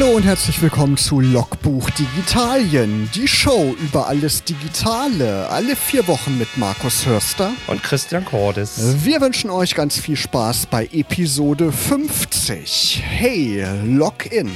Hallo und herzlich willkommen zu Logbuch Digitalien, die Show über alles Digitale, alle vier Wochen mit Markus Hörster und Christian Cordes. Wir wünschen euch ganz viel Spaß bei Episode 50. Hey, Login.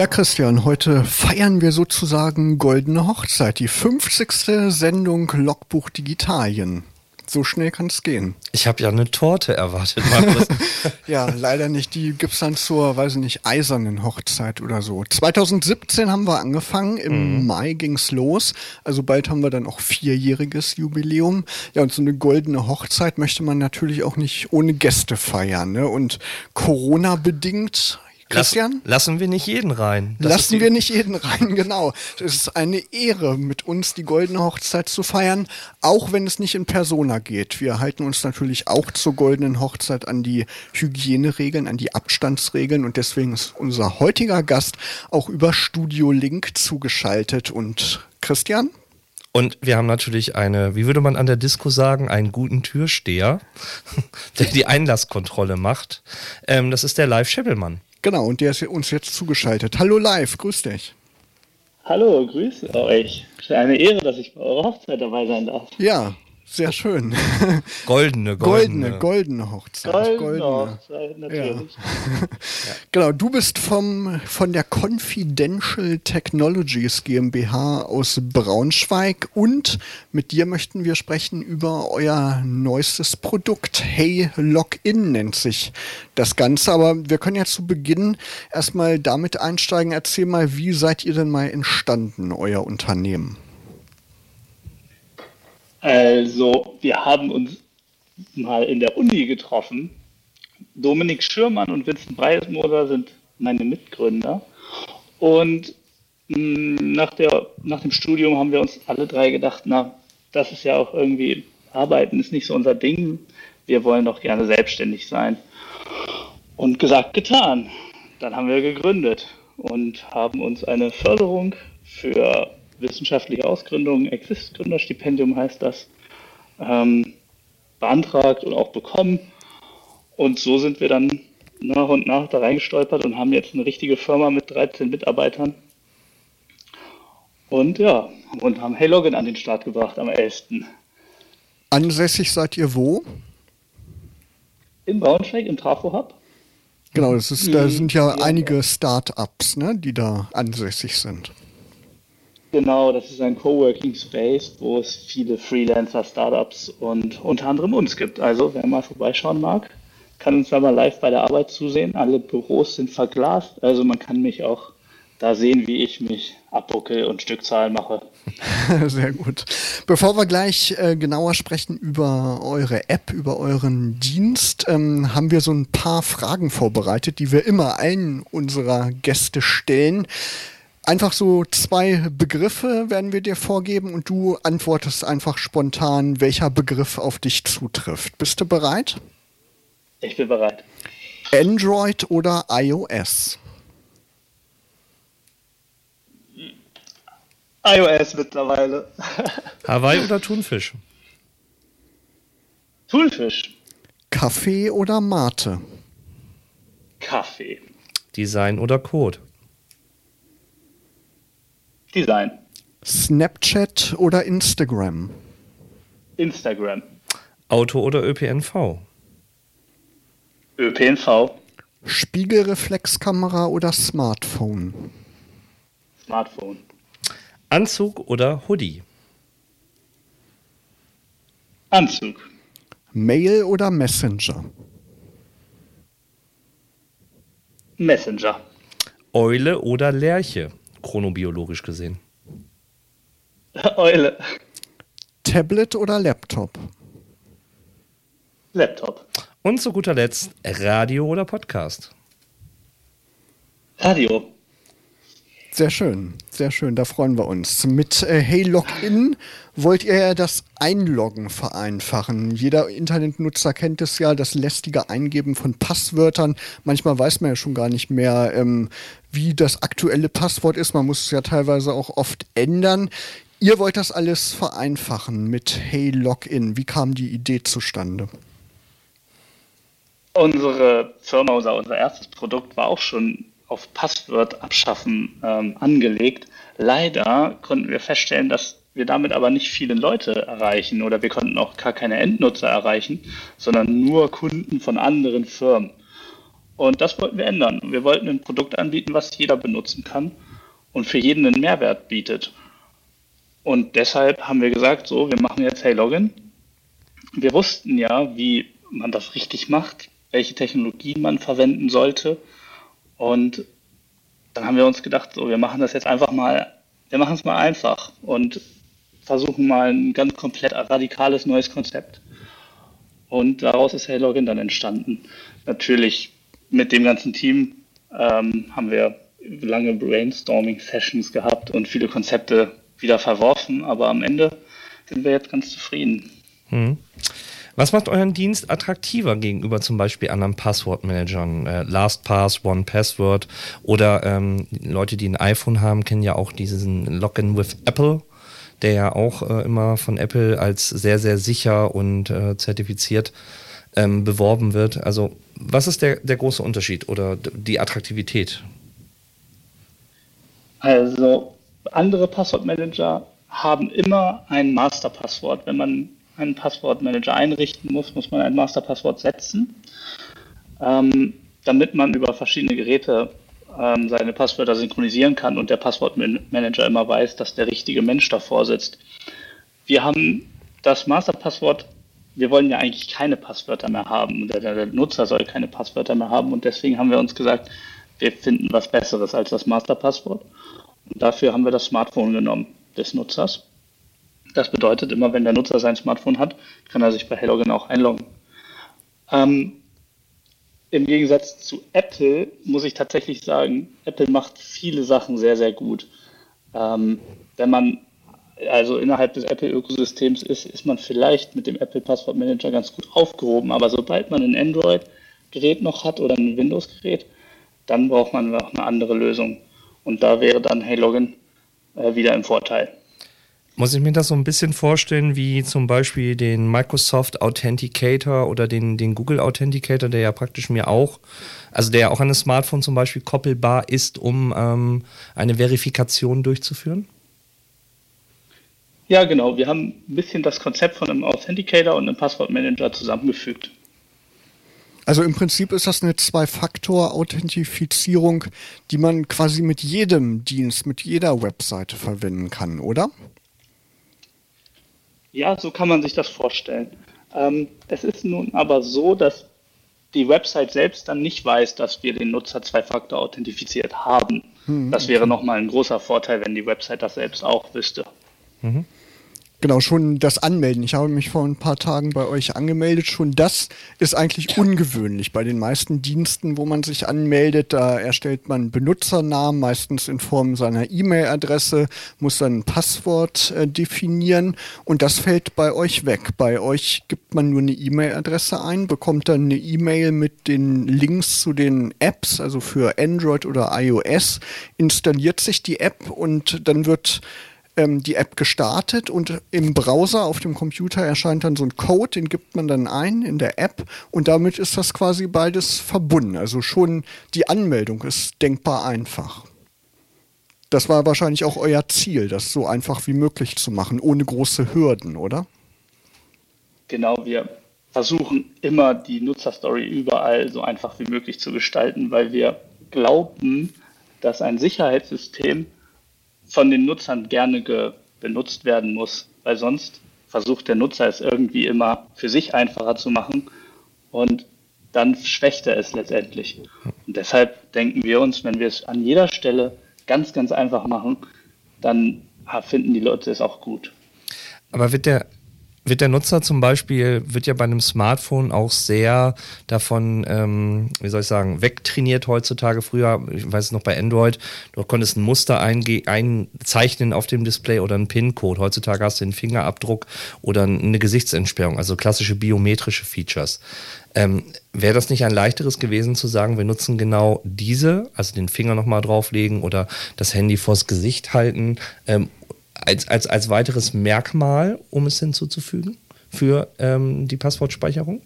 Ja, Christian, heute feiern wir sozusagen Goldene Hochzeit, die 50. Sendung Logbuch Digitalien. So schnell kann es gehen. Ich habe ja eine Torte erwartet, Markus. ja, leider nicht. Die gibt es dann zur, weiß ich nicht, eisernen Hochzeit oder so. 2017 haben wir angefangen, im mhm. Mai es los. Also bald haben wir dann auch vierjähriges Jubiläum. Ja, und so eine goldene Hochzeit möchte man natürlich auch nicht ohne Gäste feiern. Ne? Und Corona-bedingt Christian? Lass, lassen wir nicht jeden rein. Das lassen wir nicht jeden rein, genau. Es ist eine Ehre, mit uns die goldene Hochzeit zu feiern, auch wenn es nicht in Persona geht. Wir halten uns natürlich auch zur goldenen Hochzeit an die Hygieneregeln, an die Abstandsregeln und deswegen ist unser heutiger Gast auch über Studio Link zugeschaltet. Und Christian? Und wir haben natürlich eine, wie würde man an der Disco sagen, einen guten Türsteher, der die Einlasskontrolle macht. Ähm, das ist der Live Scheppelmann. Genau, und der ist uns jetzt zugeschaltet. Hallo live, grüß dich. Hallo, grüße euch. Eine Ehre, dass ich bei eurer Hochzeit dabei sein darf. Ja, sehr schön. Goldene, goldene. Goldene, goldene Hochzeit. Goldene, goldene. Hochzeit, natürlich. Ja. genau, du bist vom, von der Confidential Technologies GmbH aus Braunschweig und mit dir möchten wir sprechen über euer neuestes Produkt. Hey Login nennt sich das Ganze. Aber wir können ja zu Beginn erstmal damit einsteigen. Erzähl mal, wie seid ihr denn mal entstanden, euer Unternehmen? Also, wir haben uns mal in der Uni getroffen. Dominik Schürmann und Vincent Breismoser sind meine Mitgründer. Und mm, nach, der, nach dem Studium haben wir uns alle drei gedacht, na, das ist ja auch irgendwie, Arbeiten ist nicht so unser Ding. Wir wollen doch gerne selbstständig sein. Und gesagt, getan. Dann haben wir gegründet und haben uns eine Förderung für wissenschaftliche Ausgründung, Exist-Gründerstipendium heißt das, ähm, beantragt und auch bekommen. Und so sind wir dann nach und nach da reingestolpert und haben jetzt eine richtige Firma mit 13 Mitarbeitern. Und ja, und haben Heylogin an den Start gebracht am 11. Ansässig seid ihr wo? In Braunschweig, im Trafo Hub. Genau, das ist, da mhm. sind ja, ja einige Start-ups, ne, die da ansässig sind. Genau, das ist ein Coworking Space, wo es viele Freelancer, Startups und unter anderem uns gibt. Also, wer mal vorbeischauen mag, kann uns da mal live bei der Arbeit zusehen. Alle Büros sind verglast, also man kann mich auch da sehen, wie ich mich abbuckel und Stückzahlen mache. Sehr gut. Bevor wir gleich äh, genauer sprechen über eure App, über euren Dienst, ähm, haben wir so ein paar Fragen vorbereitet, die wir immer allen unserer Gäste stellen. Einfach so zwei Begriffe werden wir dir vorgeben und du antwortest einfach spontan, welcher Begriff auf dich zutrifft. Bist du bereit? Ich bin bereit. Android oder iOS? iOS mittlerweile. Hawaii oder Thunfisch? Thunfisch. Kaffee oder Mate? Kaffee. Design oder Code? Design. Snapchat oder Instagram? Instagram. Auto oder ÖPNV? ÖPNV. Spiegelreflexkamera oder Smartphone? Smartphone. Anzug oder Hoodie? Anzug. Mail oder Messenger? Messenger. Eule oder Lerche? Chronobiologisch gesehen? Eule. Tablet oder Laptop? Laptop. Und zu guter Letzt Radio oder Podcast? Radio. Sehr schön, sehr schön, da freuen wir uns. Mit äh, Hey Login wollt ihr ja das Einloggen vereinfachen. Jeder Internetnutzer kennt es ja, das lästige Eingeben von Passwörtern. Manchmal weiß man ja schon gar nicht mehr, ähm, wie das aktuelle Passwort ist. Man muss es ja teilweise auch oft ändern. Ihr wollt das alles vereinfachen mit Hey Login. Wie kam die Idee zustande? Unsere Firma, unser, unser erstes Produkt war auch schon auf Passwort abschaffen ähm, angelegt. Leider konnten wir feststellen, dass wir damit aber nicht viele Leute erreichen oder wir konnten auch gar keine Endnutzer erreichen, sondern nur Kunden von anderen Firmen. Und das wollten wir ändern. Wir wollten ein Produkt anbieten, was jeder benutzen kann und für jeden einen Mehrwert bietet. Und deshalb haben wir gesagt, so, wir machen jetzt Hey Login. Wir wussten ja, wie man das richtig macht, welche Technologien man verwenden sollte. Und dann haben wir uns gedacht, so, wir machen das jetzt einfach mal, wir machen es mal einfach und versuchen mal ein ganz komplett radikales neues Konzept. Und daraus ist Hey Login dann entstanden. Natürlich mit dem ganzen Team ähm, haben wir lange Brainstorming-Sessions gehabt und viele Konzepte wieder verworfen, aber am Ende sind wir jetzt ganz zufrieden. Hm. Was macht euren Dienst attraktiver gegenüber zum Beispiel anderen Passwortmanagern? Äh, LastPass, OnePassword oder ähm, Leute, die ein iPhone haben, kennen ja auch diesen Login with Apple, der ja auch äh, immer von Apple als sehr, sehr sicher und äh, zertifiziert ähm, beworben wird. Also was ist der, der große Unterschied oder die Attraktivität? Also andere Passwortmanager haben immer ein Masterpasswort. Wenn man einen Passwortmanager einrichten muss, muss man ein Masterpasswort setzen, ähm, damit man über verschiedene Geräte ähm, seine Passwörter synchronisieren kann und der Passwortmanager immer weiß, dass der richtige Mensch davor sitzt. Wir haben das Masterpasswort, wir wollen ja eigentlich keine Passwörter mehr haben. Der, der Nutzer soll keine Passwörter mehr haben und deswegen haben wir uns gesagt, wir finden was Besseres als das Masterpasswort. Und dafür haben wir das Smartphone genommen des Nutzers. Das bedeutet, immer wenn der Nutzer sein Smartphone hat, kann er sich bei HelloGen auch einloggen. Ähm, Im Gegensatz zu Apple muss ich tatsächlich sagen, Apple macht viele Sachen sehr, sehr gut. Ähm, wenn man also innerhalb des Apple-Ökosystems ist, ist man vielleicht mit dem Apple Passwort Manager ganz gut aufgehoben. Aber sobald man ein Android-Gerät noch hat oder ein Windows-Gerät, dann braucht man noch eine andere Lösung. Und da wäre dann Hey Login äh, wieder im Vorteil. Muss ich mir das so ein bisschen vorstellen wie zum Beispiel den Microsoft Authenticator oder den, den Google Authenticator, der ja praktisch mir auch, also der auch an das Smartphone zum Beispiel koppelbar ist, um ähm, eine Verifikation durchzuführen? Ja, genau. Wir haben ein bisschen das Konzept von einem Authenticator und einem Passwortmanager zusammengefügt. Also im Prinzip ist das eine Zwei-Faktor-Authentifizierung, die man quasi mit jedem Dienst, mit jeder Webseite verwenden kann, oder? Ja, so kann man sich das vorstellen. Ähm, es ist nun aber so, dass die Website selbst dann nicht weiß, dass wir den Nutzer Zwei-Faktor authentifiziert haben. Hm, das wäre nochmal ein großer Vorteil, wenn die Website das selbst auch wüsste. Mhm. Genau, schon das Anmelden. Ich habe mich vor ein paar Tagen bei euch angemeldet. Schon das ist eigentlich ungewöhnlich. Bei den meisten Diensten, wo man sich anmeldet, da erstellt man Benutzernamen, meistens in Form seiner E-Mail-Adresse, muss dann ein Passwort äh, definieren und das fällt bei euch weg. Bei euch gibt man nur eine E-Mail-Adresse ein, bekommt dann eine E-Mail mit den Links zu den Apps, also für Android oder iOS, installiert sich die App und dann wird ähm, die App gestartet und im Browser auf dem Computer erscheint dann so ein Code, den gibt man dann ein in der App und damit ist das quasi beides verbunden. Also schon die Anmeldung ist denkbar einfach. Das war wahrscheinlich auch euer Ziel, das so einfach wie möglich zu machen, ohne große Hürden, oder? Genau, wir versuchen immer die Nutzerstory überall so einfach wie möglich zu gestalten, weil wir glauben, dass ein Sicherheitssystem von den Nutzern gerne benutzt werden muss, weil sonst versucht der Nutzer es irgendwie immer für sich einfacher zu machen und dann schwächt er es letztendlich. Und deshalb denken wir uns, wenn wir es an jeder Stelle ganz, ganz einfach machen, dann finden die Leute es auch gut. Aber wird der wird der Nutzer zum Beispiel, wird ja bei einem Smartphone auch sehr davon, ähm, wie soll ich sagen, wegtrainiert heutzutage. Früher, ich weiß es noch bei Android, du konntest ein Muster einzeichnen auf dem Display oder einen PIN-Code. Heutzutage hast du einen Fingerabdruck oder eine Gesichtsentsperrung, also klassische biometrische Features. Ähm, Wäre das nicht ein leichteres gewesen zu sagen, wir nutzen genau diese, also den Finger nochmal drauflegen oder das Handy vors Gesicht halten, ähm, als, als, als weiteres Merkmal, um es hinzuzufügen für ähm, die Passwortspeicherung?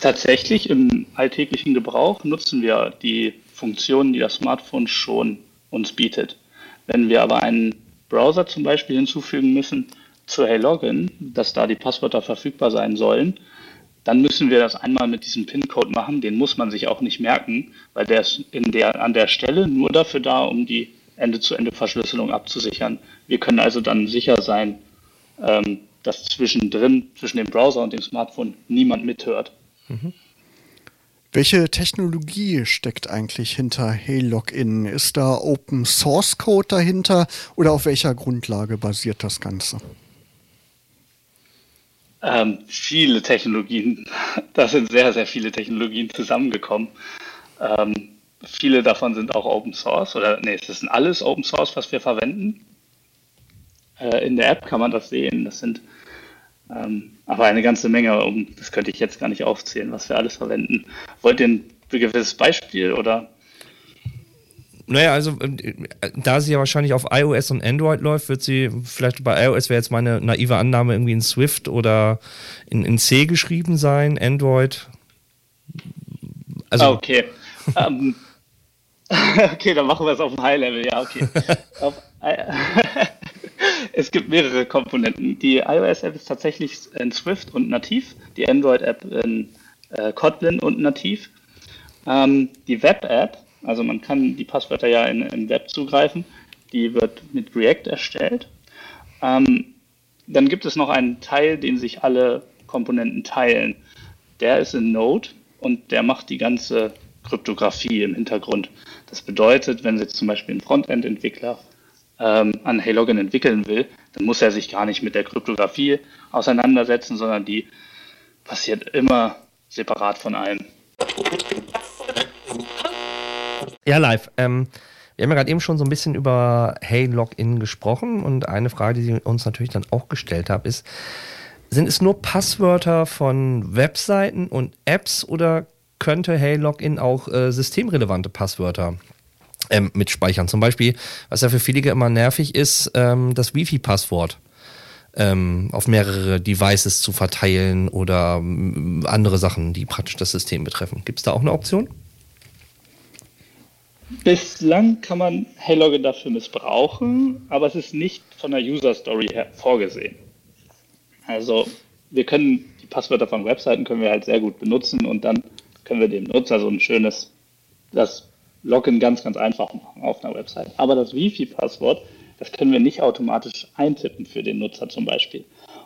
Tatsächlich im alltäglichen Gebrauch nutzen wir die Funktionen, die das Smartphone schon uns bietet. Wenn wir aber einen Browser zum Beispiel hinzufügen müssen zu Hey Login, dass da die Passwörter verfügbar sein sollen, dann müssen wir das einmal mit diesem PIN-Code machen. Den muss man sich auch nicht merken, weil der ist der, an der Stelle nur dafür da, um die Ende-zu-Ende-Verschlüsselung abzusichern. Wir können also dann sicher sein, ähm, dass zwischendrin, zwischen dem Browser und dem Smartphone niemand mithört. Mhm. Welche Technologie steckt eigentlich hinter Hey Login? Ist da Open Source Code dahinter oder auf welcher Grundlage basiert das Ganze? Ähm, viele Technologien, da sind sehr, sehr viele Technologien zusammengekommen. Ähm, viele davon sind auch Open Source oder nee, es ist alles Open Source, was wir verwenden. Äh, in der App kann man das sehen. Das sind ähm, aber eine ganze Menge, um, das könnte ich jetzt gar nicht aufzählen, was wir alles verwenden. Wollt ihr ein gewisses Beispiel oder? Naja, also äh, da sie ja wahrscheinlich auf iOS und Android läuft, wird sie vielleicht bei iOS wäre jetzt meine naive Annahme irgendwie in Swift oder in, in C geschrieben sein, Android. Also, ah, okay. ähm, okay, dann machen wir es auf dem High-Level, ja, okay. auf, es gibt mehrere Komponenten. Die iOS-App ist tatsächlich in Swift und nativ, die Android-App in äh, Kotlin und nativ. Ähm, die Web-App, also man kann die Passwörter ja in, im Web zugreifen, die wird mit React erstellt. Ähm, dann gibt es noch einen Teil, den sich alle Komponenten teilen. Der ist in Node und der macht die ganze Kryptographie im Hintergrund. Das bedeutet, wenn jetzt zum Beispiel ein Frontend-Entwickler ähm, an Haylogin entwickeln will, dann muss er sich gar nicht mit der Kryptographie auseinandersetzen, sondern die passiert immer separat von allem. Ja, live. Ähm, wir haben ja gerade eben schon so ein bisschen über Hey Login gesprochen und eine Frage, die Sie uns natürlich dann auch gestellt haben, ist, sind es nur Passwörter von Webseiten und Apps oder könnte Hey Login auch äh, systemrelevante Passwörter ähm, mitspeichern. Zum Beispiel, was ja für viele immer nervig ist, ähm, das Wifi-Passwort ähm, auf mehrere Devices zu verteilen oder ähm, andere Sachen, die praktisch das System betreffen. Gibt es da auch eine Option? Bislang kann man Hellogen dafür missbrauchen, aber es ist nicht von der User Story her vorgesehen. Also wir können die Passwörter von Webseiten können wir halt sehr gut benutzen und dann können wir dem Nutzer so ein schönes, das Login ganz, ganz einfach machen auf einer Website. Aber das Wifi-Passwort, das können wir nicht automatisch eintippen für den Nutzer zum Beispiel.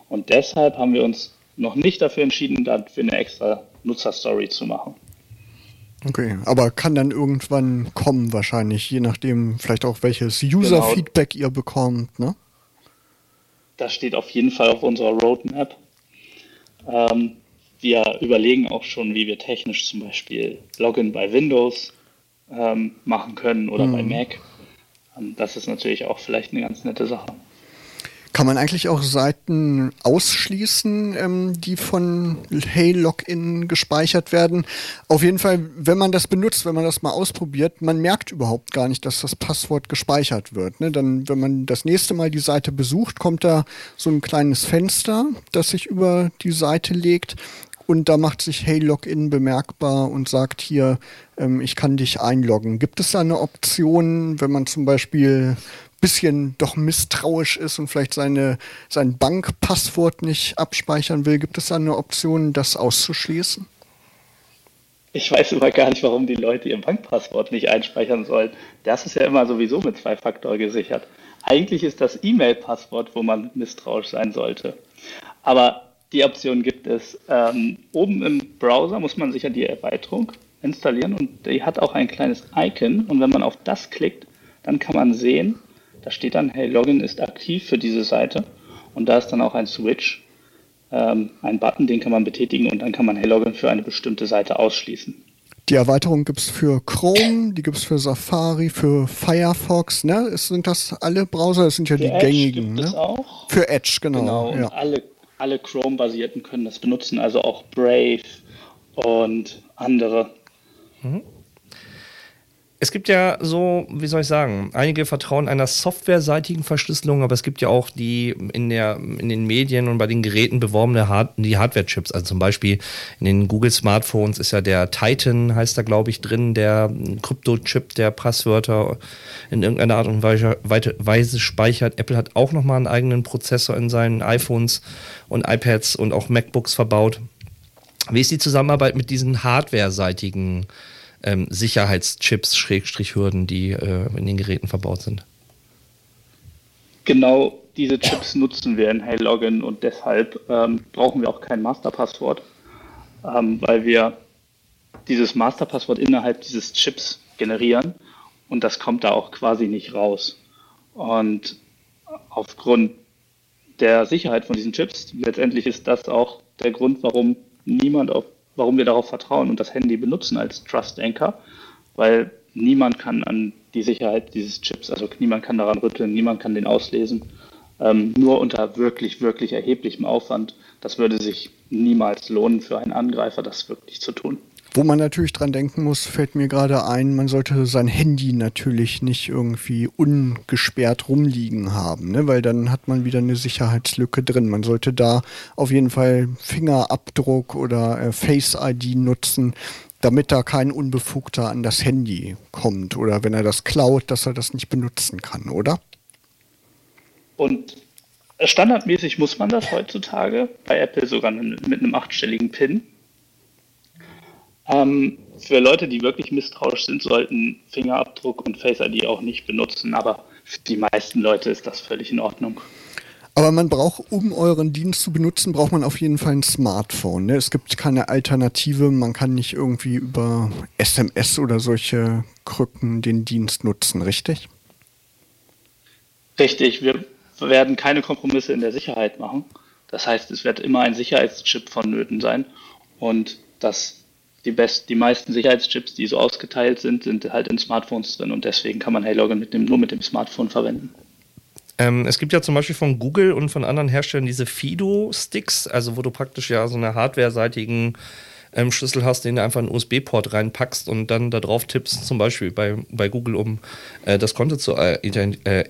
Und deshalb haben wir uns noch nicht dafür entschieden, dafür eine extra Nutzerstory zu machen. Okay, aber kann dann irgendwann kommen wahrscheinlich, je nachdem vielleicht auch welches User-Feedback genau. ihr bekommt, ne? Das steht auf jeden Fall auf unserer Roadmap. Ähm, wir überlegen auch schon, wie wir technisch zum Beispiel Login bei Windows ähm, machen können oder mhm. bei Mac. Das ist natürlich auch vielleicht eine ganz nette Sache. Kann man eigentlich auch Seiten ausschließen, ähm, die von Hey Login gespeichert werden? Auf jeden Fall, wenn man das benutzt, wenn man das mal ausprobiert, man merkt überhaupt gar nicht, dass das Passwort gespeichert wird. Ne? Dann, wenn man das nächste Mal die Seite besucht, kommt da so ein kleines Fenster, das sich über die Seite legt und da macht sich Hey Login bemerkbar und sagt hier, ähm, ich kann dich einloggen. Gibt es da eine Option, wenn man zum Beispiel bisschen doch misstrauisch ist und vielleicht seine, sein Bankpasswort nicht abspeichern will, gibt es da eine Option, das auszuschließen? Ich weiß immer gar nicht, warum die Leute ihr Bankpasswort nicht einspeichern sollen. Das ist ja immer sowieso mit zwei Faktor gesichert. Eigentlich ist das E-Mail-Passwort, wo man misstrauisch sein sollte. Aber die Option gibt es. Ähm, oben im Browser muss man sich ja die Erweiterung installieren und die hat auch ein kleines Icon. Und wenn man auf das klickt, dann kann man sehen, da steht dann, hey, Login ist aktiv für diese Seite. Und da ist dann auch ein Switch, ähm, ein Button, den kann man betätigen und dann kann man Hey Login für eine bestimmte Seite ausschließen. Die Erweiterung gibt es für Chrome, die gibt es für Safari, für Firefox, ne? Sind das alle Browser? Das sind ja für die Edge gängigen. Gibt ne? es auch. Für Edge, genau. Genau, ja. alle alle Chrome-basierten können das benutzen, also auch Brave und andere. Mhm. Es gibt ja so, wie soll ich sagen, einige vertrauen einer softwareseitigen Verschlüsselung, aber es gibt ja auch die in, der, in den Medien und bei den Geräten beworbene Hard die Hardware-Chips. Also zum Beispiel in den Google-Smartphones ist ja der Titan, heißt da glaube ich, drin, der Krypto-Chip, der Passwörter in irgendeiner Art und Weise speichert. Apple hat auch nochmal einen eigenen Prozessor in seinen iPhones und iPads und auch MacBooks verbaut. Wie ist die Zusammenarbeit mit diesen hardware-seitigen ähm, Sicherheitschips, Schrägstrich Hürden, die äh, in den Geräten verbaut sind. Genau diese Chips nutzen wir in Heylogin und deshalb ähm, brauchen wir auch kein Masterpasswort, ähm, weil wir dieses Masterpasswort innerhalb dieses Chips generieren und das kommt da auch quasi nicht raus. Und aufgrund der Sicherheit von diesen Chips, letztendlich ist das auch der Grund, warum niemand auf warum wir darauf vertrauen und das Handy benutzen als Trust Anchor, weil niemand kann an die Sicherheit dieses Chips, also niemand kann daran rütteln, niemand kann den auslesen. Ähm, nur unter wirklich, wirklich erheblichem Aufwand. Das würde sich niemals lohnen für einen Angreifer, das wirklich zu tun. Wo man natürlich dran denken muss, fällt mir gerade ein, man sollte sein Handy natürlich nicht irgendwie ungesperrt rumliegen haben, ne? weil dann hat man wieder eine Sicherheitslücke drin. Man sollte da auf jeden Fall Fingerabdruck oder äh, Face ID nutzen, damit da kein Unbefugter an das Handy kommt oder wenn er das klaut, dass er das nicht benutzen kann, oder? Und standardmäßig muss man das heutzutage, bei Apple sogar mit einem achtstelligen PIN. Ähm, für Leute, die wirklich misstrauisch sind, sollten Fingerabdruck und Face ID auch nicht benutzen, aber für die meisten Leute ist das völlig in Ordnung. Aber man braucht, um euren Dienst zu benutzen, braucht man auf jeden Fall ein Smartphone. Ne? Es gibt keine Alternative. Man kann nicht irgendwie über SMS oder solche Krücken den Dienst nutzen, richtig? Richtig. Wir werden keine Kompromisse in der Sicherheit machen. Das heißt, es wird immer ein Sicherheitschip vonnöten sein. Und das die, best, die meisten Sicherheitschips, die so ausgeteilt sind, sind halt in Smartphones drin und deswegen kann man Heylogin mit dem, nur mit dem Smartphone verwenden. Ähm, es gibt ja zum Beispiel von Google und von anderen Herstellern diese Fido-Sticks, also wo du praktisch ja so eine hardware-seitigen ähm, Schlüssel hast, den du einfach in einen USB-Port reinpackst und dann da drauf tippst, zum Beispiel bei, bei Google, um äh, das Konto zu äh, äh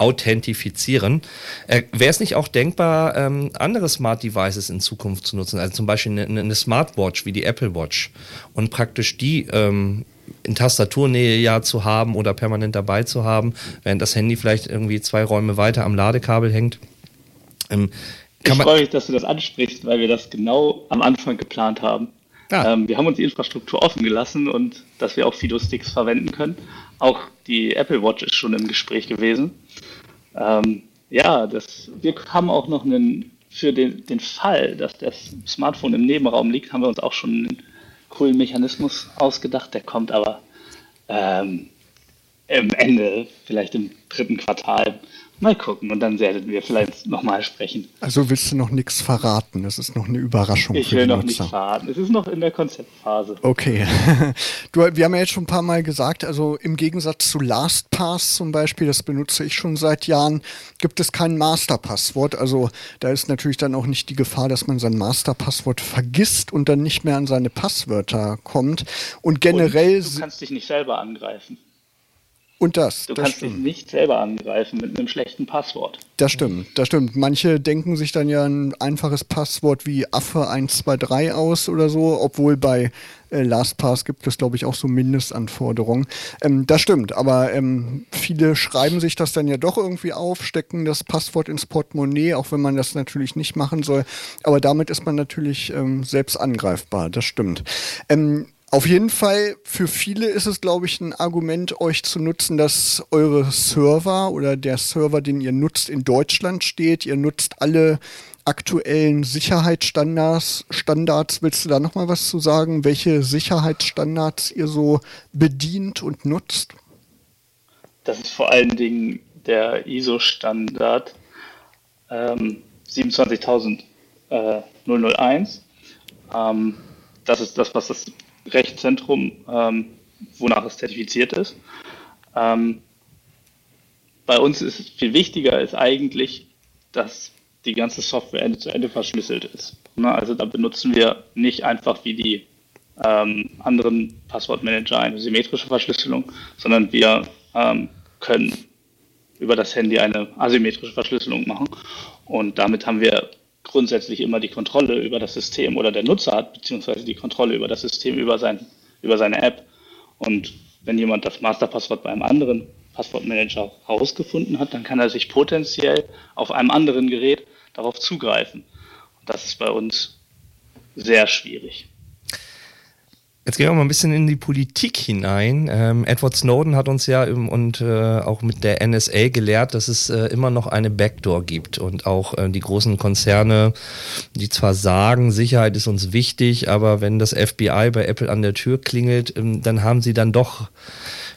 authentifizieren. Äh, Wäre es nicht auch denkbar, ähm, andere Smart Devices in Zukunft zu nutzen? Also zum Beispiel eine, eine Smartwatch wie die Apple Watch und praktisch die ähm, in Tastaturnähe ja zu haben oder permanent dabei zu haben, während das Handy vielleicht irgendwie zwei Räume weiter am Ladekabel hängt. Ähm, ich freue mich, dass du das ansprichst, weil wir das genau am Anfang geplant haben. Ja. Ähm, wir haben uns die Infrastruktur offen gelassen und dass wir auch Fido-Sticks verwenden können. Auch die Apple Watch ist schon im Gespräch gewesen. Ähm, ja, das, wir haben auch noch einen, für den, den Fall, dass das Smartphone im Nebenraum liegt, haben wir uns auch schon einen coolen Mechanismus ausgedacht. Der kommt aber ähm, im Ende, vielleicht im dritten Quartal. Mal gucken und dann werden wir vielleicht nochmal sprechen. Also willst du noch nichts verraten? Das ist noch eine Überraschung. Ich will noch nichts verraten. Es ist noch in der Konzeptphase. Okay. Du, wir haben ja jetzt schon ein paar Mal gesagt, also im Gegensatz zu LastPass zum Beispiel, das benutze ich schon seit Jahren, gibt es kein Masterpasswort. Also da ist natürlich dann auch nicht die Gefahr, dass man sein Masterpasswort vergisst und dann nicht mehr an seine Passwörter kommt. Und generell. Und du kannst dich nicht selber angreifen. Und das. Du das kannst stimmt. dich nicht selber angreifen mit einem schlechten Passwort. Das stimmt, das stimmt. Manche denken sich dann ja ein einfaches Passwort wie Affe123 aus oder so, obwohl bei äh, LastPass gibt es, glaube ich, auch so Mindestanforderungen. Ähm, das stimmt, aber ähm, viele schreiben sich das dann ja doch irgendwie auf, stecken das Passwort ins Portemonnaie, auch wenn man das natürlich nicht machen soll. Aber damit ist man natürlich ähm, selbst angreifbar, das stimmt. Ähm, auf jeden Fall, für viele ist es, glaube ich, ein Argument, euch zu nutzen, dass eure Server oder der Server, den ihr nutzt, in Deutschland steht. Ihr nutzt alle aktuellen Sicherheitsstandards. Standards, willst du da nochmal was zu sagen? Welche Sicherheitsstandards ihr so bedient und nutzt? Das ist vor allen Dingen der ISO-Standard ähm, 27001. Ähm, das ist das, was das Rechtszentrum, ähm, wonach es zertifiziert ist. Ähm, bei uns ist viel wichtiger ist eigentlich, dass die ganze Software Ende zu Ende verschlüsselt ist. Ne? Also da benutzen wir nicht einfach wie die ähm, anderen Passwortmanager eine symmetrische Verschlüsselung, sondern wir ähm, können über das Handy eine asymmetrische Verschlüsselung machen. Und damit haben wir grundsätzlich immer die Kontrolle über das System oder der Nutzer hat beziehungsweise die Kontrolle über das System über, sein, über seine App. Und wenn jemand das Masterpasswort bei einem anderen Passwortmanager herausgefunden hat, dann kann er sich potenziell auf einem anderen Gerät darauf zugreifen. Und das ist bei uns sehr schwierig. Jetzt gehen wir mal ein bisschen in die Politik hinein. Ähm, Edward Snowden hat uns ja im, und äh, auch mit der NSA gelehrt, dass es äh, immer noch eine Backdoor gibt und auch äh, die großen Konzerne, die zwar sagen, Sicherheit ist uns wichtig, aber wenn das FBI bei Apple an der Tür klingelt, ähm, dann haben sie dann doch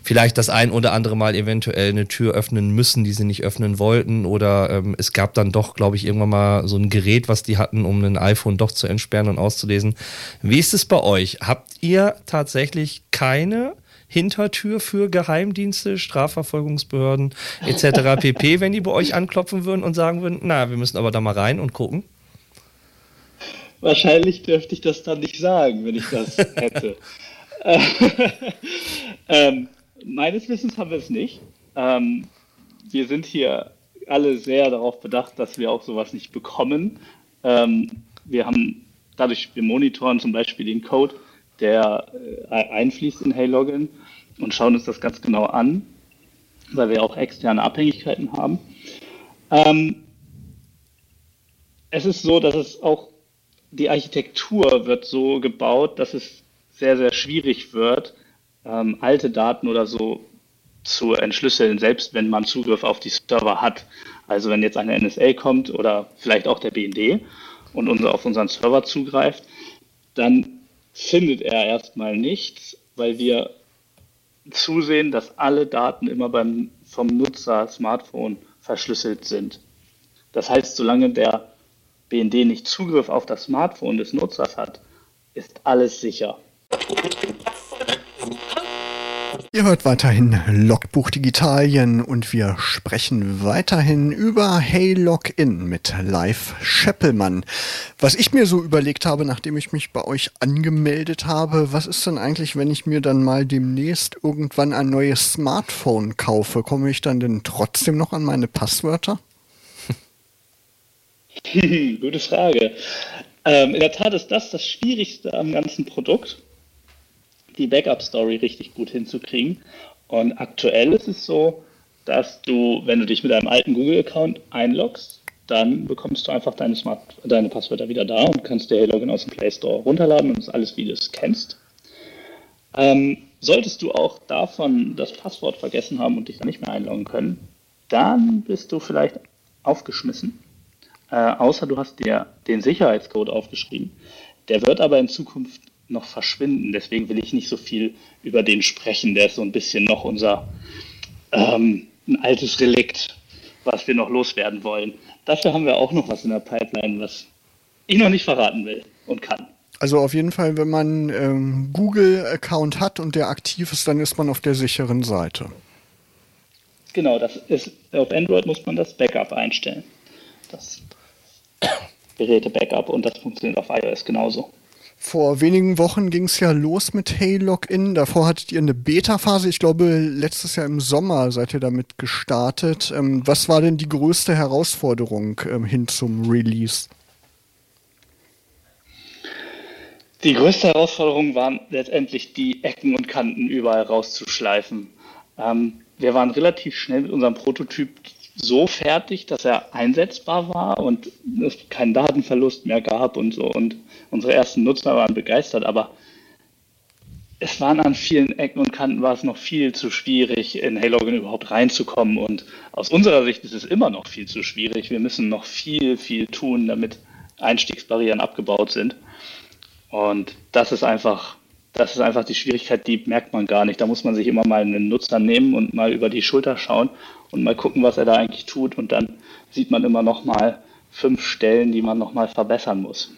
vielleicht das ein oder andere Mal eventuell eine Tür öffnen müssen, die sie nicht öffnen wollten. Oder ähm, es gab dann doch, glaube ich, irgendwann mal so ein Gerät, was die hatten, um ein iPhone doch zu entsperren und auszulesen. Wie ist es bei euch? Habt ihr tatsächlich keine Hintertür für Geheimdienste, Strafverfolgungsbehörden etc. pp, wenn die bei euch anklopfen würden und sagen würden, na, wir müssen aber da mal rein und gucken? Wahrscheinlich dürfte ich das dann nicht sagen, wenn ich das hätte. ähm, meines Wissens haben wir es nicht. Ähm, wir sind hier alle sehr darauf bedacht, dass wir auch sowas nicht bekommen. Ähm, wir haben dadurch, wir monitoren zum Beispiel den Code, der äh, einfließt in Heylogin und schauen uns das ganz genau an, weil wir auch externe Abhängigkeiten haben. Ähm, es ist so, dass es auch die Architektur wird so gebaut, dass es sehr, sehr schwierig wird, ähm, alte Daten oder so zu entschlüsseln, selbst wenn man Zugriff auf die Server hat. Also wenn jetzt eine NSA kommt oder vielleicht auch der BND und unser, auf unseren Server zugreift, dann findet er erstmal nichts, weil wir zusehen, dass alle Daten immer beim, vom Nutzer Smartphone verschlüsselt sind. Das heißt, solange der BND nicht Zugriff auf das Smartphone des Nutzers hat, ist alles sicher. Ihr hört weiterhin Logbuch Digitalien und wir sprechen weiterhin über Hey Login mit Live Scheppelmann. Was ich mir so überlegt habe, nachdem ich mich bei euch angemeldet habe, was ist denn eigentlich, wenn ich mir dann mal demnächst irgendwann ein neues Smartphone kaufe? Komme ich dann denn trotzdem noch an meine Passwörter? Gute Frage. Ähm, in der Tat ist das das Schwierigste am ganzen Produkt die Backup-Story richtig gut hinzukriegen. Und aktuell ist es so, dass du, wenn du dich mit einem alten Google-Account einloggst, dann bekommst du einfach deine, Smart deine Passwörter wieder da und kannst dir Login aus dem Play Store runterladen und das alles, wie du es kennst. Ähm, solltest du auch davon das Passwort vergessen haben und dich dann nicht mehr einloggen können, dann bist du vielleicht aufgeschmissen. Äh, außer du hast dir den Sicherheitscode aufgeschrieben. Der wird aber in Zukunft noch verschwinden. Deswegen will ich nicht so viel über den sprechen. Der ist so ein bisschen noch unser ähm, ein altes Relikt, was wir noch loswerden wollen. Dafür haben wir auch noch was in der Pipeline, was ich noch nicht verraten will und kann. Also auf jeden Fall, wenn man ähm, Google-Account hat und der aktiv ist, dann ist man auf der sicheren Seite. Genau, das ist auf Android muss man das Backup einstellen. Das Geräte-Backup und das funktioniert auf iOS genauso. Vor wenigen Wochen ging es ja los mit Hey Login. Davor hattet ihr eine Beta-Phase. Ich glaube, letztes Jahr im Sommer seid ihr damit gestartet. Ähm, was war denn die größte Herausforderung ähm, hin zum Release? Die größte Herausforderung waren letztendlich die Ecken und Kanten überall rauszuschleifen. Ähm, wir waren relativ schnell mit unserem Prototyp so fertig, dass er einsetzbar war und es keinen Datenverlust mehr gab und so. Und unsere ersten Nutzer waren begeistert, aber es waren an vielen Ecken und Kanten war es noch viel zu schwierig, in Halogen überhaupt reinzukommen. Und aus unserer Sicht ist es immer noch viel zu schwierig. Wir müssen noch viel, viel tun, damit Einstiegsbarrieren abgebaut sind. Und das ist einfach, das ist einfach die Schwierigkeit, die merkt man gar nicht. Da muss man sich immer mal einen Nutzer nehmen und mal über die Schulter schauen und mal gucken, was er da eigentlich tut. Und dann sieht man immer noch mal fünf Stellen, die man noch mal verbessern muss.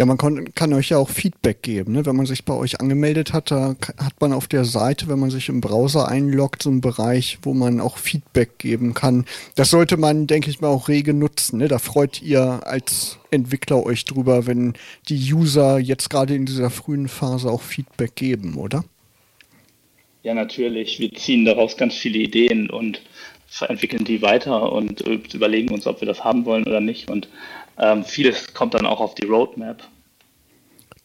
Ja, man kann, kann euch ja auch Feedback geben. Ne? Wenn man sich bei euch angemeldet hat, da hat man auf der Seite, wenn man sich im Browser einloggt, so einen Bereich, wo man auch Feedback geben kann. Das sollte man, denke ich mal, auch rege nutzen. Ne? Da freut ihr als Entwickler euch drüber, wenn die User jetzt gerade in dieser frühen Phase auch Feedback geben, oder? Ja, natürlich. Wir ziehen daraus ganz viele Ideen und entwickeln die weiter und überlegen uns, ob wir das haben wollen oder nicht. Und ähm, vieles kommt dann auch auf die Roadmap.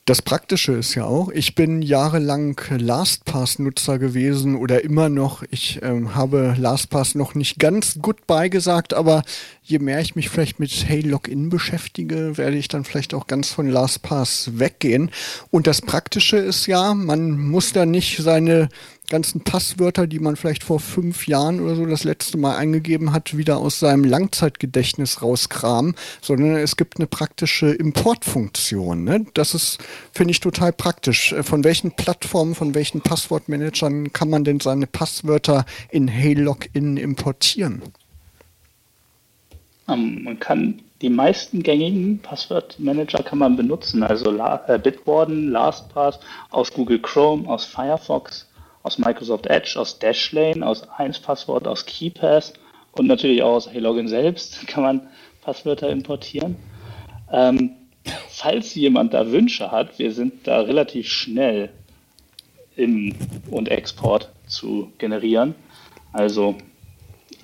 Das Praktische ist ja auch, ich bin jahrelang LastPass-Nutzer gewesen oder immer noch. Ich ähm, habe LastPass noch nicht ganz gut beigesagt, aber je mehr ich mich vielleicht mit Hey Login beschäftige, werde ich dann vielleicht auch ganz von LastPass weggehen. Und das Praktische ist ja, man muss da nicht seine ganzen Passwörter, die man vielleicht vor fünf Jahren oder so das letzte Mal eingegeben hat, wieder aus seinem Langzeitgedächtnis rauskramen, sondern es gibt eine praktische Importfunktion. Ne? Das ist, finde ich, total praktisch. Äh, von welchen Plattformen, von welchen Passwortmanagern kann man denn seine Passwörter in Heylogin importieren? Um, ähm, man kann die meisten gängigen Passwortmanager kann man benutzen, also äh, Bitwarden, LastPass aus Google Chrome, aus Firefox aus Microsoft Edge, aus Dashlane, aus 1Passwort, aus KeyPass und natürlich auch aus Heylogin selbst kann man Passwörter importieren. Ähm, falls jemand da Wünsche hat, wir sind da relativ schnell im und Export zu generieren. Also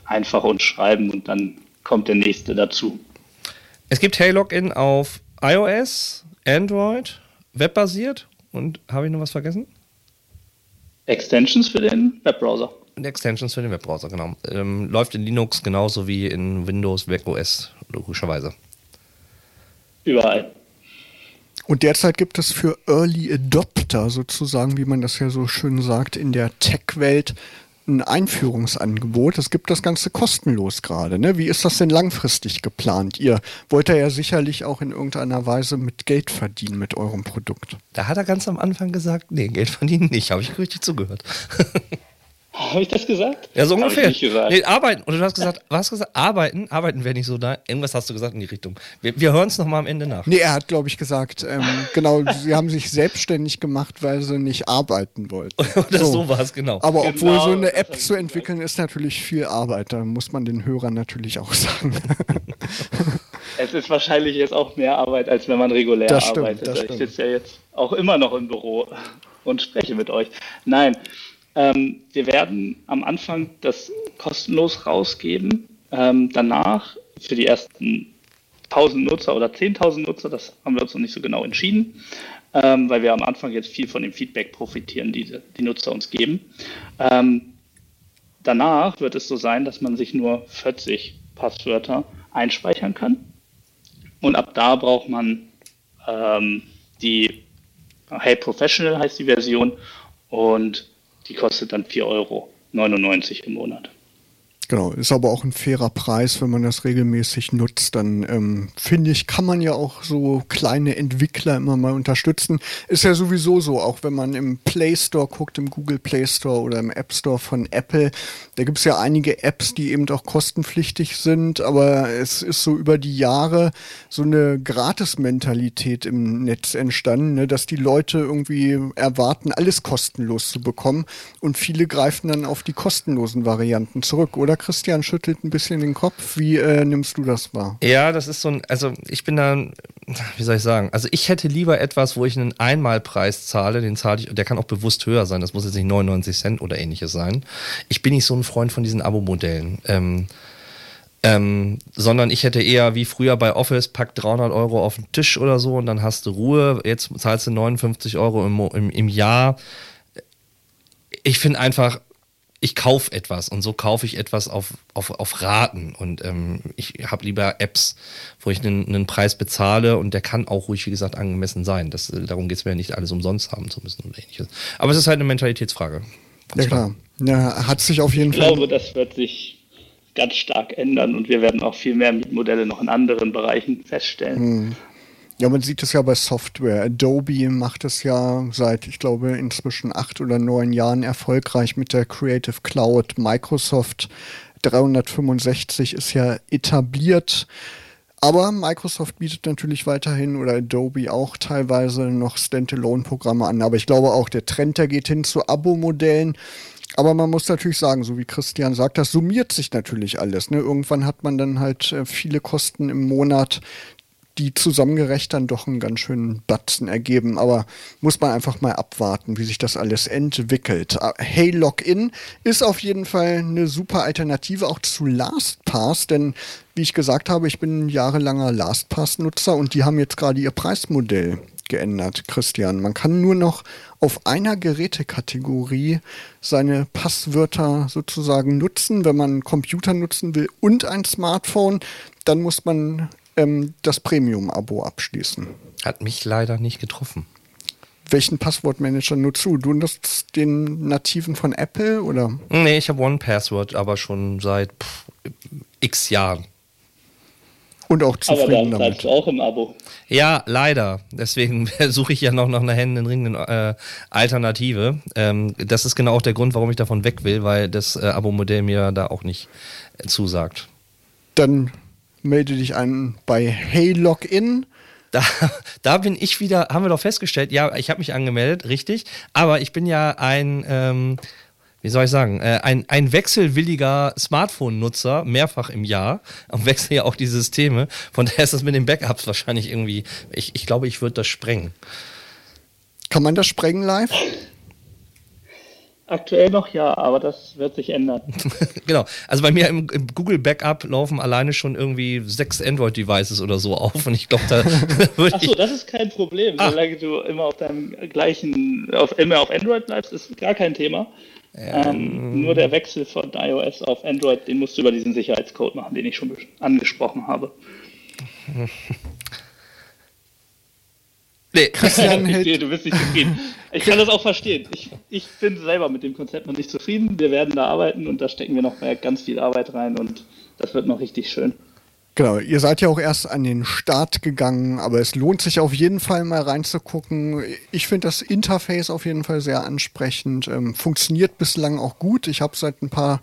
einfach uns schreiben und dann kommt der nächste dazu. Es gibt Heylogin auf iOS, Android, webbasiert und habe ich noch was vergessen? Extensions für den Webbrowser. Extensions für den Webbrowser, genau. Ähm, läuft in Linux genauso wie in Windows, Mac OS, logischerweise. Überall. Und derzeit gibt es für Early Adopter sozusagen, wie man das ja so schön sagt, in der Tech-Welt ein Einführungsangebot. Es gibt das Ganze kostenlos gerade. Ne? Wie ist das denn langfristig geplant? Ihr wollt ja sicherlich auch in irgendeiner Weise mit Geld verdienen mit eurem Produkt. Da hat er ganz am Anfang gesagt, nee, Geld verdienen nicht. Habe ich richtig zugehört. Habe ich das gesagt? Ja, so ungefähr. Nee, arbeiten. Und du hast gesagt, was hast gesagt? Arbeiten, arbeiten wäre nicht so da. Irgendwas hast du gesagt in die Richtung. Wir, wir hören es nochmal am Ende nach. Nee, er hat, glaube ich, gesagt, ähm, genau, sie haben sich selbstständig gemacht, weil sie nicht arbeiten wollten. Oder so, so war es, genau. Aber genau, obwohl so eine App zu entwickeln, ist natürlich viel Arbeit. Da muss man den Hörern natürlich auch sagen. es ist wahrscheinlich jetzt auch mehr Arbeit, als wenn man regulär das stimmt, arbeitet. Ich sitze ja jetzt auch immer noch im Büro und spreche mit euch. Nein, ähm, wir werden am Anfang das kostenlos rausgeben. Ähm, danach für die ersten 1000 Nutzer oder 10.000 Nutzer, das haben wir uns noch nicht so genau entschieden, ähm, weil wir am Anfang jetzt viel von dem Feedback profitieren, die die Nutzer uns geben. Ähm, danach wird es so sein, dass man sich nur 40 Passwörter einspeichern kann. Und ab da braucht man ähm, die Hey Professional heißt die Version und die kostet dann 4,99 Euro im Monat. Genau, ist aber auch ein fairer Preis, wenn man das regelmäßig nutzt. Dann ähm, finde ich, kann man ja auch so kleine Entwickler immer mal unterstützen. Ist ja sowieso so, auch wenn man im Play Store guckt, im Google Play Store oder im App Store von Apple, da gibt es ja einige Apps, die eben auch kostenpflichtig sind, aber es ist so über die Jahre so eine Gratis-Mentalität im Netz entstanden, ne, dass die Leute irgendwie erwarten, alles kostenlos zu bekommen und viele greifen dann auf die kostenlosen Varianten zurück, oder? Christian schüttelt ein bisschen den Kopf. Wie äh, nimmst du das wahr? Ja, das ist so ein, also ich bin da, wie soll ich sagen, also ich hätte lieber etwas, wo ich einen Einmalpreis zahle, den zahle ich, der kann auch bewusst höher sein, das muss jetzt nicht 99 Cent oder ähnliches sein. Ich bin nicht so ein Freund von diesen Abo-Modellen. Ähm, ähm, sondern ich hätte eher wie früher bei Office, pack 300 Euro auf den Tisch oder so und dann hast du Ruhe. Jetzt zahlst du 59 Euro im, im, im Jahr. Ich finde einfach, ich kaufe etwas und so kaufe ich etwas auf, auf, auf Raten. Und ähm, ich habe lieber Apps, wo ich einen, einen Preis bezahle und der kann auch ruhig, wie gesagt, angemessen sein. Das, äh, darum geht es mir ja nicht, alles umsonst haben zu müssen oder ähnliches. Aber es ist halt eine Mentalitätsfrage. Ja, klar. Ja, hat sich auf jeden ich Fall. Ich glaube, das wird sich ganz stark ändern und wir werden auch viel mehr Mietmodelle noch in anderen Bereichen feststellen. Hm. Ja, man sieht es ja bei Software. Adobe macht es ja seit, ich glaube, inzwischen acht oder neun Jahren erfolgreich mit der Creative Cloud. Microsoft 365 ist ja etabliert. Aber Microsoft bietet natürlich weiterhin oder Adobe auch teilweise noch Standalone-Programme an. Aber ich glaube auch, der Trend, der geht hin zu Abo-Modellen. Aber man muss natürlich sagen, so wie Christian sagt, das summiert sich natürlich alles. Ne? Irgendwann hat man dann halt äh, viele Kosten im Monat, die zusammengerecht dann doch einen ganz schönen Batzen ergeben. Aber muss man einfach mal abwarten, wie sich das alles entwickelt. Äh, hey Login ist auf jeden Fall eine super Alternative auch zu LastPass, denn wie ich gesagt habe, ich bin jahrelanger LastPass-Nutzer und die haben jetzt gerade ihr Preismodell geändert, Christian. Man kann nur noch auf einer Gerätekategorie seine Passwörter sozusagen nutzen. Wenn man einen Computer nutzen will und ein Smartphone, dann muss man ähm, das Premium-Abo abschließen. Hat mich leider nicht getroffen. Welchen Passwortmanager nutzt du? Du nutzt den nativen von Apple oder? Nee, ich habe One Password, aber schon seit pff, x Jahren. Und auch zufrieden aber damit. du auch im Abo. Ja, leider. Deswegen suche ich ja noch nach einer händeringenden äh, Alternative. Ähm, das ist genau auch der Grund, warum ich davon weg will, weil das äh, Abo-Modell mir da auch nicht äh, zusagt. Dann melde dich an bei Hey Login. Da, da bin ich wieder, haben wir doch festgestellt, ja, ich habe mich angemeldet, richtig, aber ich bin ja ein, ähm, wie soll ich sagen, äh, ein, ein wechselwilliger Smartphone-Nutzer, mehrfach im Jahr, und wechsle ja auch die Systeme. Von daher ist das mit den Backups wahrscheinlich irgendwie, ich, ich glaube, ich würde das sprengen. Kann man das sprengen live? Aktuell noch ja, aber das wird sich ändern. genau. Also bei mir im, im, Google Backup laufen alleine schon irgendwie sechs Android-Devices oder so auf und ich glaube, da würde Achso, das ist kein Problem. Ah. Solange du immer auf deinem gleichen, auf, immer auf Android bleibst, ist gar kein Thema. Ähm, ähm, nur der Wechsel von iOS auf Android, den musst du über diesen Sicherheitscode machen, den ich schon angesprochen habe. Nee, Christian hält. du bist nicht zufrieden. Ich kann das auch verstehen. Ich, ich bin selber mit dem Konzept noch nicht zufrieden. Wir werden da arbeiten und da stecken wir noch ganz viel Arbeit rein und das wird noch richtig schön. Genau, ihr seid ja auch erst an den Start gegangen, aber es lohnt sich auf jeden Fall mal reinzugucken. Ich finde das Interface auf jeden Fall sehr ansprechend. Ähm, funktioniert bislang auch gut. Ich habe seit ein paar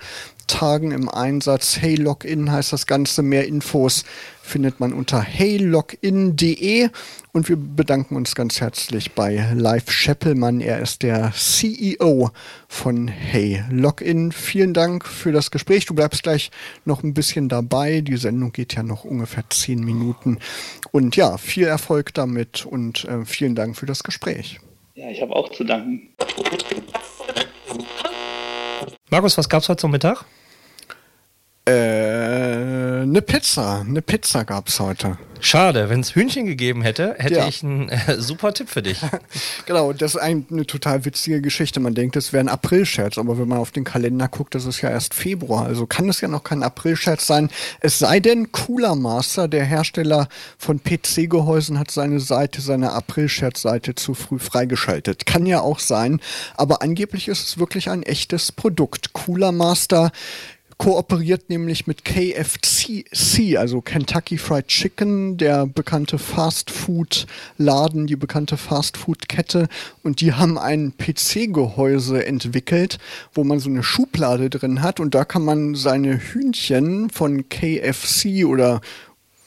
Tagen im Einsatz. Hey Login heißt das Ganze. Mehr Infos findet man unter heylogin.de und wir bedanken uns ganz herzlich bei Live Scheppelmann. Er ist der CEO von Hey Login. Vielen Dank für das Gespräch. Du bleibst gleich noch ein bisschen dabei. Die Sendung geht ja noch ungefähr zehn Minuten. Und ja, viel Erfolg damit und äh, vielen Dank für das Gespräch. Ja, ich habe auch zu danken. Markus, was gab es heute zum Mittag? Eine Pizza. Eine Pizza gab es heute. Schade, wenn es Hühnchen gegeben hätte, hätte ja. ich einen äh, super Tipp für dich. genau, das ist ein, eine total witzige Geschichte. Man denkt, es wäre ein April-Scherz, aber wenn man auf den Kalender guckt, das ist ja erst Februar. Also kann es ja noch kein April-Scherz sein. Es sei denn, Cooler Master, der Hersteller von PC-Gehäusen, hat seine Seite, seine April-Scherz-Seite zu früh freigeschaltet. Kann ja auch sein, aber angeblich ist es wirklich ein echtes Produkt. Cooler Master kooperiert nämlich mit KFC, also Kentucky Fried Chicken, der bekannte Fast-Food-Laden, die bekannte Fast-Food-Kette. Und die haben ein PC-Gehäuse entwickelt, wo man so eine Schublade drin hat. Und da kann man seine Hühnchen von KFC oder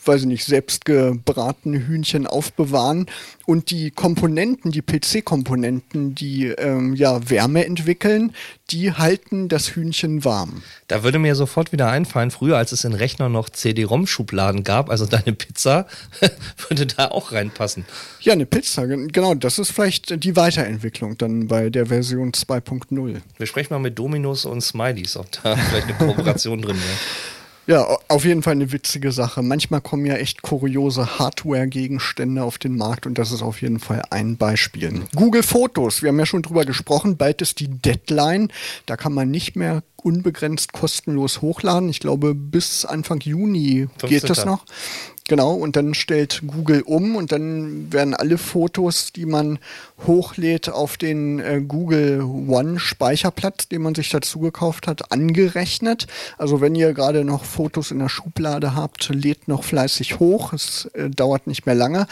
weiß ich nicht, selbst gebratene Hühnchen aufbewahren und die Komponenten, die PC-Komponenten, die ähm, ja Wärme entwickeln, die halten das Hühnchen warm. Da würde mir sofort wieder einfallen, früher als es in Rechner noch CD-ROM-Schubladen gab, also deine Pizza, würde da auch reinpassen. Ja, eine Pizza, genau, das ist vielleicht die Weiterentwicklung dann bei der Version 2.0. Wir sprechen mal mit Dominos und Smileys, ob da vielleicht eine Kooperation drin wäre. Ja, auf jeden Fall eine witzige Sache. Manchmal kommen ja echt kuriose Hardware-Gegenstände auf den Markt und das ist auf jeden Fall ein Beispiel. Google Fotos, wir haben ja schon drüber gesprochen, bald ist die Deadline. Da kann man nicht mehr unbegrenzt kostenlos hochladen. Ich glaube, bis Anfang Juni 15. geht das noch. Genau, und dann stellt Google um und dann werden alle Fotos, die man hochlädt auf den äh, Google One Speicherplatz, den man sich dazu gekauft hat, angerechnet. Also wenn ihr gerade noch Fotos in der Schublade habt, lädt noch fleißig hoch. Es äh, dauert nicht mehr lange.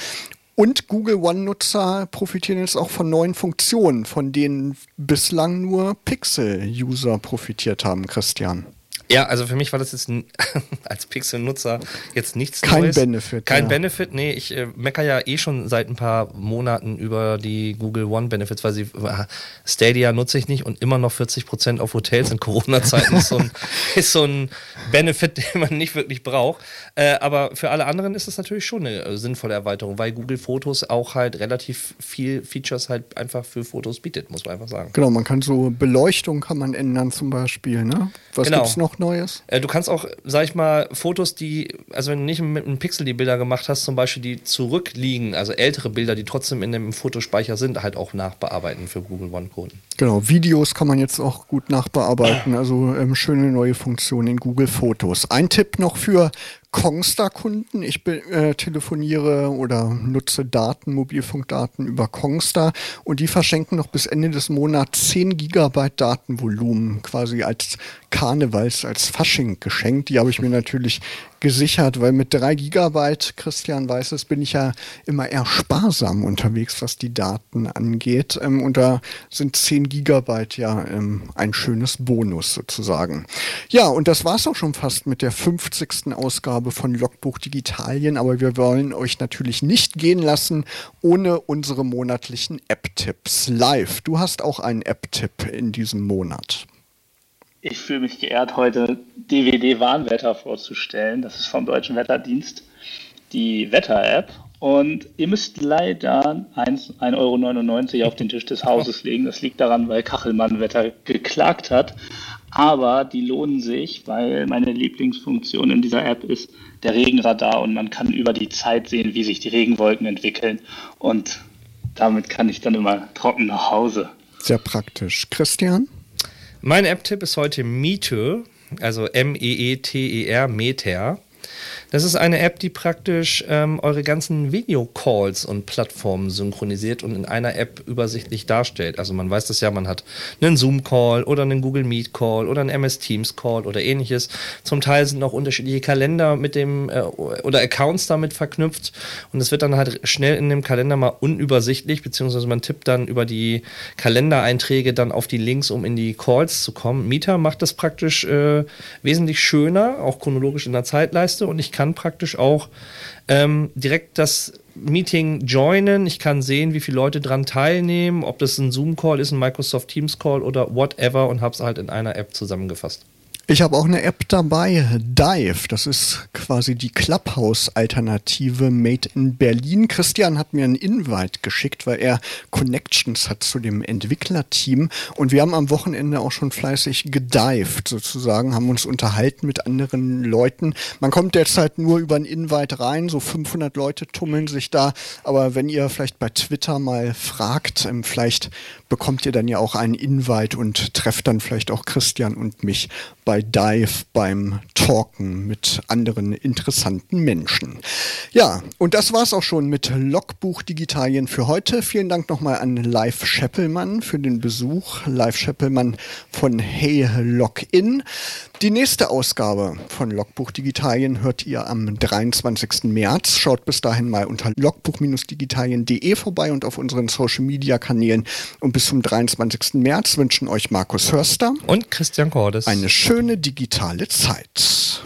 Und Google One-Nutzer profitieren jetzt auch von neuen Funktionen, von denen bislang nur Pixel-User profitiert haben, Christian. Ja, also für mich war das jetzt als Pixel-Nutzer jetzt nichts Kein Neues. Benefit, Kein ja. Benefit, nee. Ich äh, mecker ja eh schon seit ein paar Monaten über die Google One-Benefits, weil sie äh, Stadia nutze ich nicht und immer noch 40% auf Hotels in Corona-Zeiten ist, so ein, ist so ein Benefit, den man nicht wirklich braucht. Äh, aber für alle anderen ist es natürlich schon eine äh, sinnvolle Erweiterung, weil Google Fotos auch halt relativ viel Features halt einfach für Fotos bietet, muss man einfach sagen. Genau, man kann so Beleuchtung kann man ändern zum Beispiel, ne? Was Genau. gibt's noch Neues? Äh, Du kannst auch, sag ich mal, Fotos, die, also wenn du nicht mit einem Pixel die Bilder gemacht hast, zum Beispiel, die zurückliegen, also ältere Bilder, die trotzdem in dem Fotospeicher sind, halt auch nachbearbeiten für Google One-Kunden. Genau, Videos kann man jetzt auch gut nachbearbeiten, also ähm, schöne neue Funktionen in Google Fotos. Ein Tipp noch für Kongstar-Kunden. Ich äh, telefoniere oder nutze Daten, Mobilfunkdaten über Kongstar und die verschenken noch bis Ende des Monats 10 Gigabyte Datenvolumen quasi als Karnevals, als Fasching geschenkt. Die habe ich mir natürlich gesichert, weil mit 3 Gigabyte, Christian weiß es, bin ich ja immer eher sparsam unterwegs, was die Daten angeht. Ähm, und da sind 10 Gigabyte ja ähm, ein schönes Bonus sozusagen. Ja, und das war's auch schon fast mit der 50. Ausgabe von Logbuch Digitalien. Aber wir wollen euch natürlich nicht gehen lassen ohne unsere monatlichen App-Tipps. Live, du hast auch einen App-Tipp in diesem Monat. Ich fühle mich geehrt, heute DWD Warnwetter vorzustellen. Das ist vom Deutschen Wetterdienst die Wetter-App. Und ihr müsst leider 1 1,99 Euro auf den Tisch des Hauses legen. Das liegt daran, weil Kachelmann Wetter geklagt hat. Aber die lohnen sich, weil meine Lieblingsfunktion in dieser App ist der Regenradar und man kann über die Zeit sehen, wie sich die Regenwolken entwickeln. Und damit kann ich dann immer trocken nach Hause. Sehr praktisch. Christian? Mein App-Tipp ist heute Meter, also M-E-E-T-E-R, Meter. Das ist eine App, die praktisch ähm, eure ganzen Videocalls und Plattformen synchronisiert und in einer App übersichtlich darstellt. Also man weiß das ja, man hat einen Zoom-Call oder einen Google Meet-Call oder einen MS Teams-Call oder ähnliches. Zum Teil sind noch unterschiedliche Kalender mit dem äh, oder Accounts damit verknüpft und es wird dann halt schnell in dem Kalender mal unübersichtlich, beziehungsweise man tippt dann über die Kalendereinträge dann auf die Links, um in die Calls zu kommen. Mieter macht das praktisch äh, wesentlich schöner, auch chronologisch in der Zeitleiste und ich kann praktisch auch ähm, direkt das Meeting joinen. Ich kann sehen, wie viele Leute dran teilnehmen, ob das ein Zoom-Call ist, ein Microsoft Teams-Call oder whatever und habe es halt in einer App zusammengefasst. Ich habe auch eine App dabei, Dive. Das ist quasi die Clubhouse-Alternative made in Berlin. Christian hat mir einen Invite geschickt, weil er Connections hat zu dem Entwicklerteam. Und wir haben am Wochenende auch schon fleißig gedived sozusagen, haben uns unterhalten mit anderen Leuten. Man kommt derzeit nur über einen Invite rein, so 500 Leute tummeln sich da. Aber wenn ihr vielleicht bei Twitter mal fragt, ähm, vielleicht bekommt ihr dann ja auch einen Invite und trefft dann vielleicht auch Christian und mich bei Dive beim Talken mit anderen interessanten Menschen. Ja, und das war's auch schon mit Logbuch Digitalien für heute. Vielen Dank nochmal an Live Scheppelmann für den Besuch. Live Scheppelmann von Hey Login. Die nächste Ausgabe von Logbuch Digitalien hört ihr am 23. März. Schaut bis dahin mal unter logbuch-digitalien.de vorbei und auf unseren Social Media Kanälen. Und bis zum 23. März wünschen euch Markus Hörster Und Christian Cordes. eine schöne digitale Zeit.